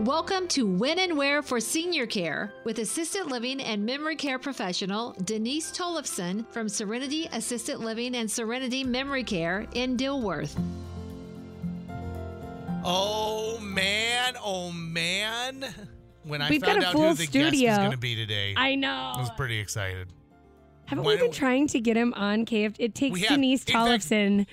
Welcome to When and Where for Senior Care with assisted living and memory care professional Denise Tollefson from Serenity Assisted Living and Serenity Memory Care in Dilworth. Oh man, oh man. When I We've got a out full who the guest studio. is going to be today, I know. I know. was pretty excited. Haven't When- we been trying to get him on KF? It takes have. Denise In fact- Tollefson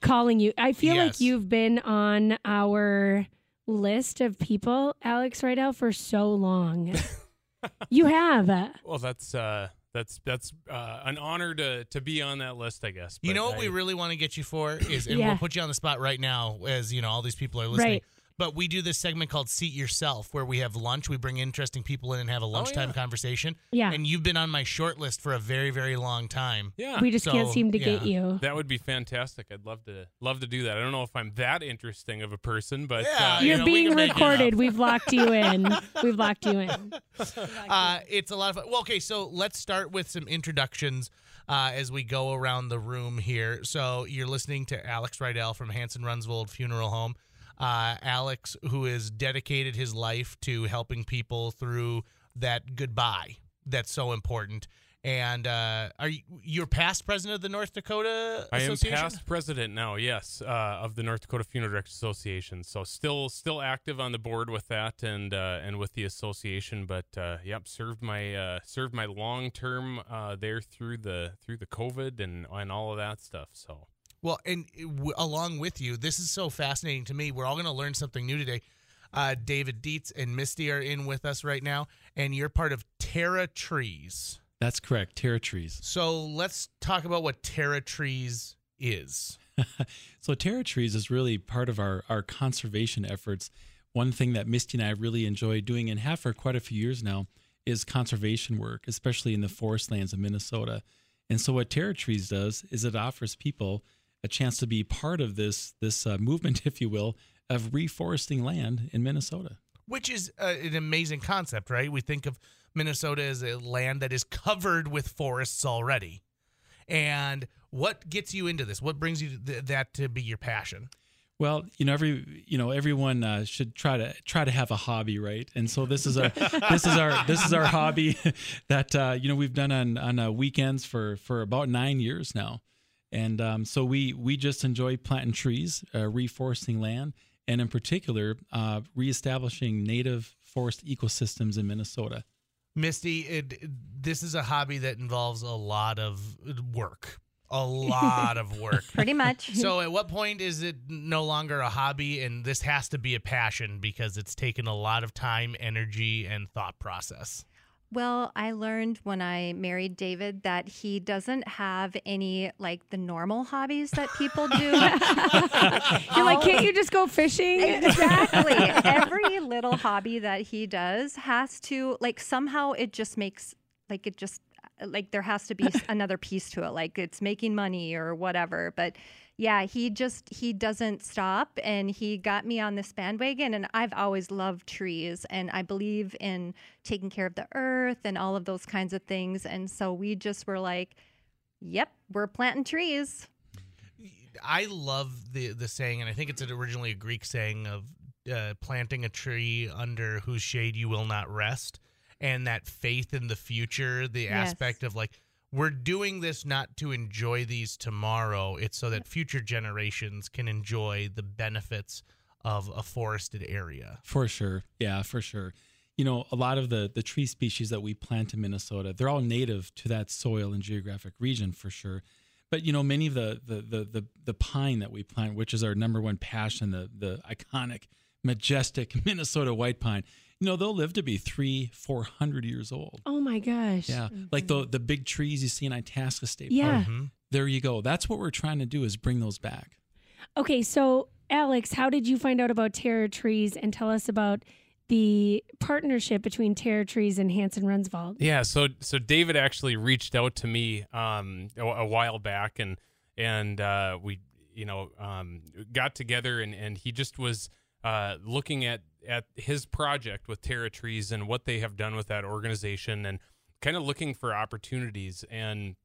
calling you. I feel like you've been on our list of people, Alex Rydell, for so long. you have. Well, that's uh, that's that's uh, an honor to to be on that list, I guess. You know what I- we really want to get you for is, and Yeah. we'll put you on the spot right now, as you know, all these people are listening. Right. But we do this segment called "Seat Yourself," where we have lunch. We bring interesting people in and have a lunchtime yeah. conversation. Yeah. And you've been on my short list for a very, very long time. Yeah, we just can't seem to get you. that would be fantastic. I'd love to love to do that. I don't know if I'm that interesting of a person, but Yeah, uh, you You're know, being can make it recorded. We've locked you in. We've locked you in. Uh, it's a lot of fun. Well, okay, so let's start with some introductions uh, as we go around the room here. So you're listening to Alex Rydell from Hanson Runsvold Funeral Home. Uh, Alex, who has dedicated his life to helping people through that goodbye that's so important. And uh, are you you're past president of the North Dakota I am past president now. Yes, uh, of the North Dakota Funeral Directors Association. So still still active on the board with that and uh, and with the association. But uh, yep, served my uh, served my long term uh, there through the through the COVID and and all of that stuff. So. Well, and w- along with you, this is so fascinating to me. We're all going to learn something new today. Uh, David Dietz and Misty are in with us right now, and you're part of Terra Trees. That's correct. Terra trees. So let's talk about what Terra Trees is. So Terra trees is really part of our our conservation efforts. One thing that Misty and I really enjoy doing and have for quite a few years now is conservation work, especially in the forest lands of Minnesota. And so what Terra trees does is it offers people a chance to be part of this this uh, movement, if you will, of reforesting land in Minnesota. Which is uh, an amazing concept, right? We think of Minnesota as a land that is covered with forests already. And what gets you into this? What brings you to th- that to be your passion? Well, you know, every you know, everyone uh, should try to try to have a hobby, right? And so this is our this is our this is our hobby that uh, you know we've done on on uh, weekends for for about nine years now, and um, so we we just enjoy planting trees, uh, reforesting land, and in particular, uh, reestablishing native forest ecosystems in Minnesota. Misty, it, this is a hobby that involves a lot of work, a lot of work. Pretty much. So, at what point is it no longer a hobby and this has to be a passion because it's taken a lot of time, energy, and thought process? Well, I learned when I married David that he doesn't have any like the normal hobbies that people do. You're like, can't oh. you just go fishing? exactly. Every little hobby that he does has to like somehow it just makes like it just uh, like there has to be another piece to it like it's making money or whatever but yeah he just he doesn't stop and he got me on this bandwagon and i've always loved trees and i believe in taking care of the earth and all of those kinds of things and so we just were like yep we're planting trees I love the the saying, and I think it's originally a Greek saying of uh, planting a tree under whose shade you will not rest, and that faith in the future, the Yes. aspect of like we're doing this not to enjoy these tomorrow; it's so that future generations can enjoy the benefits of a forested area. For sure. Yeah, for sure. You know, a lot of the the tree species that we plant in Minnesota, they're all native to that soil and geographic region for sure. But you know, many of the the the the, the pine that we plant, which is our number one passion, the the iconic, majestic Minnesota white pine, you know, they'll live to be three, four hundred years old. Oh my gosh. Yeah, like the the big trees you see in Itasca State Yeah. Park. There you go. That's what we're trying to do is bring those back. Okay, so Alex, how did you find out about Terra Trees and tell us about the partnership between Terra Trees and Hanson Runsvold? Yeah, so so David actually reached out to me um, a, a while back, and and uh, we you know um, got together, and, and he just was uh, looking at at his project with Terra Trees and what they have done with that organization, and kind of looking for opportunities. And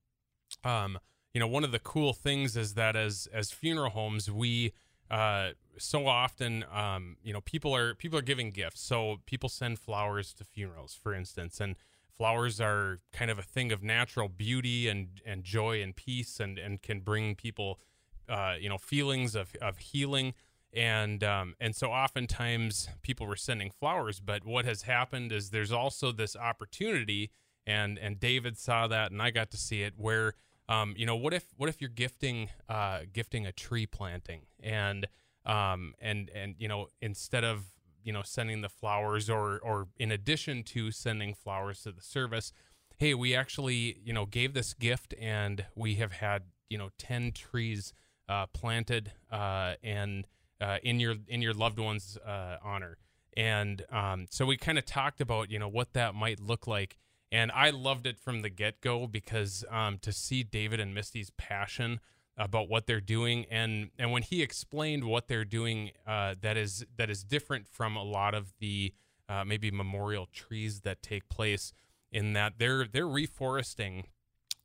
um, you know, one of the cool things is that as as funeral homes, we uh, so often, um, you know, people are people are giving gifts. So people send flowers to funerals, for instance, and flowers are kind of a thing of natural beauty and and joy and peace, and and can bring people, uh, you know, feelings of of healing. And um, and so oftentimes people were sending flowers, but what has happened is there's also this opportunity, and and David saw that, and I got to see it where um, you know, what if what if you're gifting uh, gifting a tree planting? And um, and and you know instead of you know sending the flowers or or in addition to sending flowers to the service, hey, we actually you know gave this gift and we have had you know ten trees uh, planted uh, and uh, in your in your loved one's uh, honor. And um, so we kind of talked about you know what that might look like and I loved it from the get go because um, to see David and Misty's passion about what they're doing, and and when he explained what they're doing, uh, that is that is different from a lot of the uh, maybe memorial trees that take place in that they're they're reforesting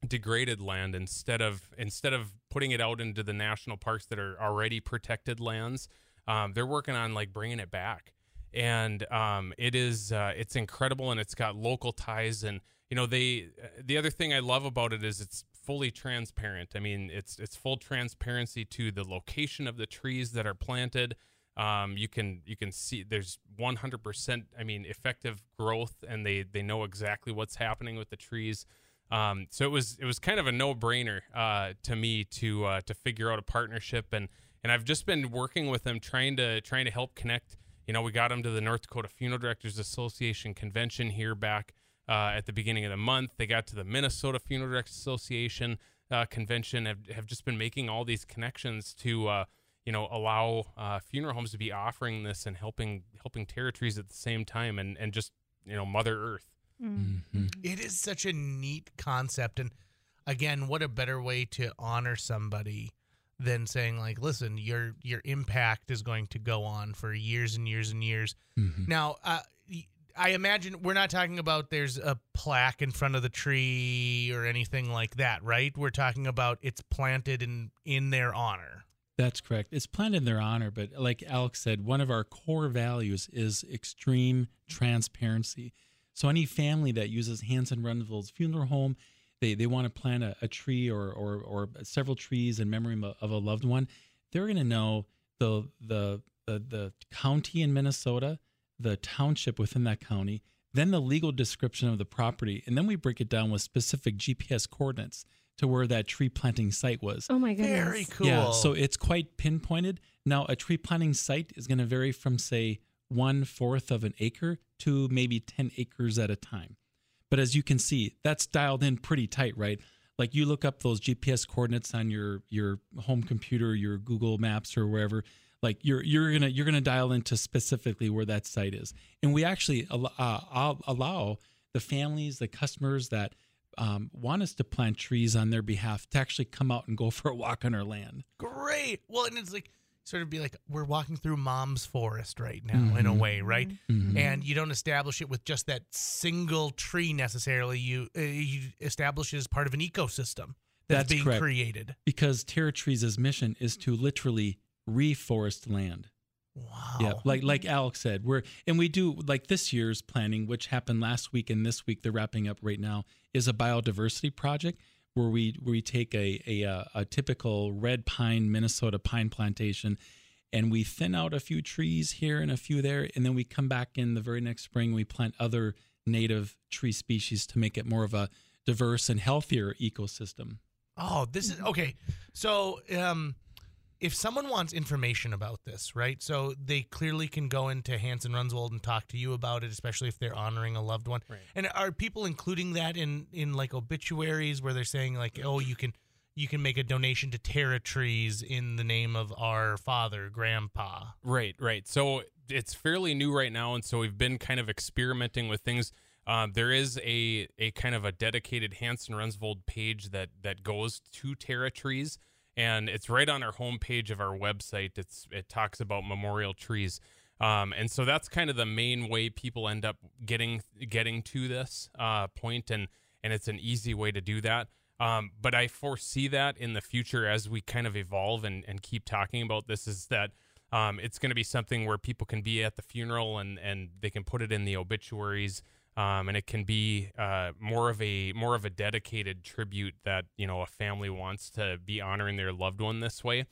degraded land instead of instead of putting it out into the national parks that are already protected lands. Um, they're working on like bringing it back and um, it is uh, it's incredible and it's got local ties and you know they uh, the other thing I love about it is it's fully transparent. I mean it's it's full transparency to the location of the trees that are planted. Um, you can you can see there's 100% I mean effective growth and they they know exactly what's happening with the trees. Um, so it was it was kind of a no brainer uh, to me to uh, to figure out a partnership and and I've just been working with them trying to trying to help connect you know, we got them to the North Dakota Funeral Directors Association convention here back uh, at the beginning of the month. They got to the Minnesota Funeral Directors Association uh, convention. Have have just been making all these connections to uh, you know allow uh, funeral homes to be offering this and helping helping Terra Trees at the same time and and just you know Mother Earth. Mm-hmm. It is such a neat concept, and again, what a better way to honor somebody than saying like listen your your impact is going to go on for years and years and years. Mm-hmm. now uh, i imagine we're not talking about there's a plaque in front of the tree or anything like that right? We're talking about it's planted in in their honor. That's correct. It's planted in their honor but like alex said one of our core values is extreme transparency so any family that uses hanson Runsvold's funeral home they they want to plant a, a tree or, or or several trees in memory of a loved one, they're going to know the, the the the county in Minnesota, the township within that county, then the legal description of the property, and then we break it down with specific GPS coordinates to where that tree planting site was. Oh my goodness. Very cool. Yeah, so it's quite pinpointed. Now, a tree planting site is going to vary from, say, one fourth of an acre to maybe 10 acres at a time. But as you can see, that's dialed in pretty tight, right? Like you look up those GPS coordinates on your your home computer, your Google Maps or wherever. Like you're you're gonna you're gonna dial into specifically where that site is, and we actually uh, allow the families, the customers that um, want us to plant trees on their behalf to actually come out and go for a walk on our land. Great. Well, and it's like sort of be like we're walking through mom's forest right now mm-hmm. in a mm-hmm. way right mm-hmm. and you don't establish it with just that single tree necessarily you uh, you establish it as part of an ecosystem that's, that's being correct. created because terra TerraTrees' mission is to literally reforest land Wow. Yeah, like like Alex said, we're and we do like this year's planning, which happened last week and this week they're wrapping up right now, is a biodiversity project where we where we take a, a uh, a typical red pine Minnesota pine plantation and we thin out a few trees here and a few there and then we come back in the very next spring we plant other native tree species to make it more of a diverse and healthier ecosystem. Oh, this is okay. So, um if someone wants information about this, right? So they clearly can go into Hanson Runsvold and talk to you about it, especially if they're honoring a loved one. Right. And are people including that in in like obituaries where they're saying like, oh, you can you can make a donation to TerraTrees in the name of our father, grandpa. Right, right. So it's fairly new right now, and so we've been kind of experimenting with things. Um, there is a a kind of a dedicated Hanson Runsvold page that that goes to TerraTrees and it's right on our homepage of our website. It's it talks about memorial trees, um, and so that's kind of the main way people end up getting getting to this uh, point, and and it's an easy way to do that. Um, but I foresee that in the future as we kind of evolve and, and keep talking about this is that Um, it's going to be something where people can be at the funeral and and they can put it in the obituaries. Um, and it can be uh, more of a more of a dedicated tribute that you know a family wants to be honoring their loved one this way.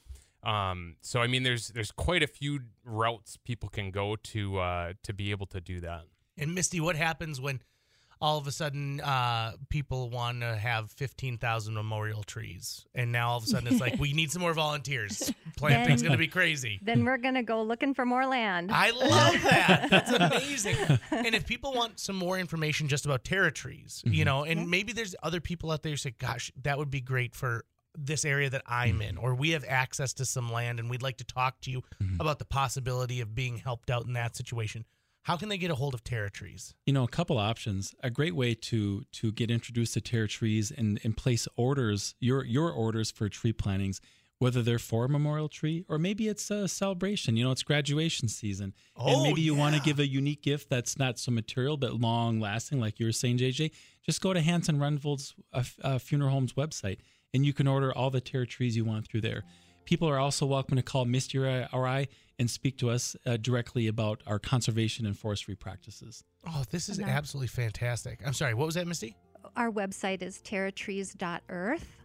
Um, so I mean, there's there's quite a few routes people can go to uh, to be able to do that. And Misty, what happens when all of a sudden uh, people want to have 15,000 memorial trees? And now all of a sudden it's like, we need some more volunteers. Planting's going to be crazy. Then we're gonna go looking for more land. I love that. That's amazing. and if people want some more information just about terra trees, you mm-hmm. know, and maybe there's other people out there who say, gosh, that would be great for this area that I'm mm-hmm. in, or we have access to some land and we'd like to talk to you mm-hmm. about the possibility of being helped out in that situation. How can they get a hold of Terra Trees? You know, a couple options. A great way to to get introduced to terra trees and, and place orders, your your orders for tree plantings, whether they're for a memorial tree or maybe it's a celebration. You know, it's graduation season, and Oh, maybe you want to give a unique gift that's not so material but long lasting, like you were saying, JJ. Just go to Hanson Runsvold's uh, uh, funeral home's website, and you can order all the terra trees you want through there. People are also welcome to call Misty or or I and speak to us uh, directly about our conservation and forestry practices. Oh, this is No. absolutely fantastic. I'm sorry, what was that, Misty? Our website is terratrees.earth.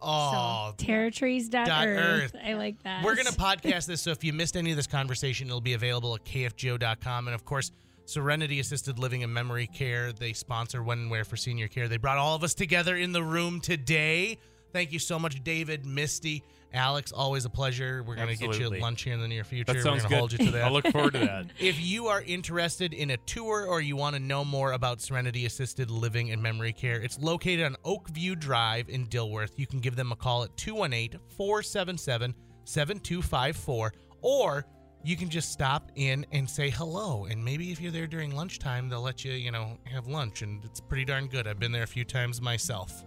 Oh, Terratrees.earth. Dot earth. I like that. We're going to podcast this, so if you missed any of this conversation, it'll be available at kfgo.com. And of course, Serenity Assisted Living and Memory Care, they sponsor When and Where for Senior Care. They brought all of us together in the room today. Thank you so much, David, Misty, Alex. Always a pleasure. We're going to get you lunch here in the near future. That sounds We're going to hold you to that. I'll look forward to that. If you are interested in a tour or you want to know more about Serenity Assisted Living and Memory Care, it's located on Oakview Drive in Dilworth. You can give them a call at 218 477 7254 or you can just stop in and say hello. And maybe if you're there during lunchtime, they'll let you, you know, have lunch. And it's pretty darn good. I've been there a few times myself.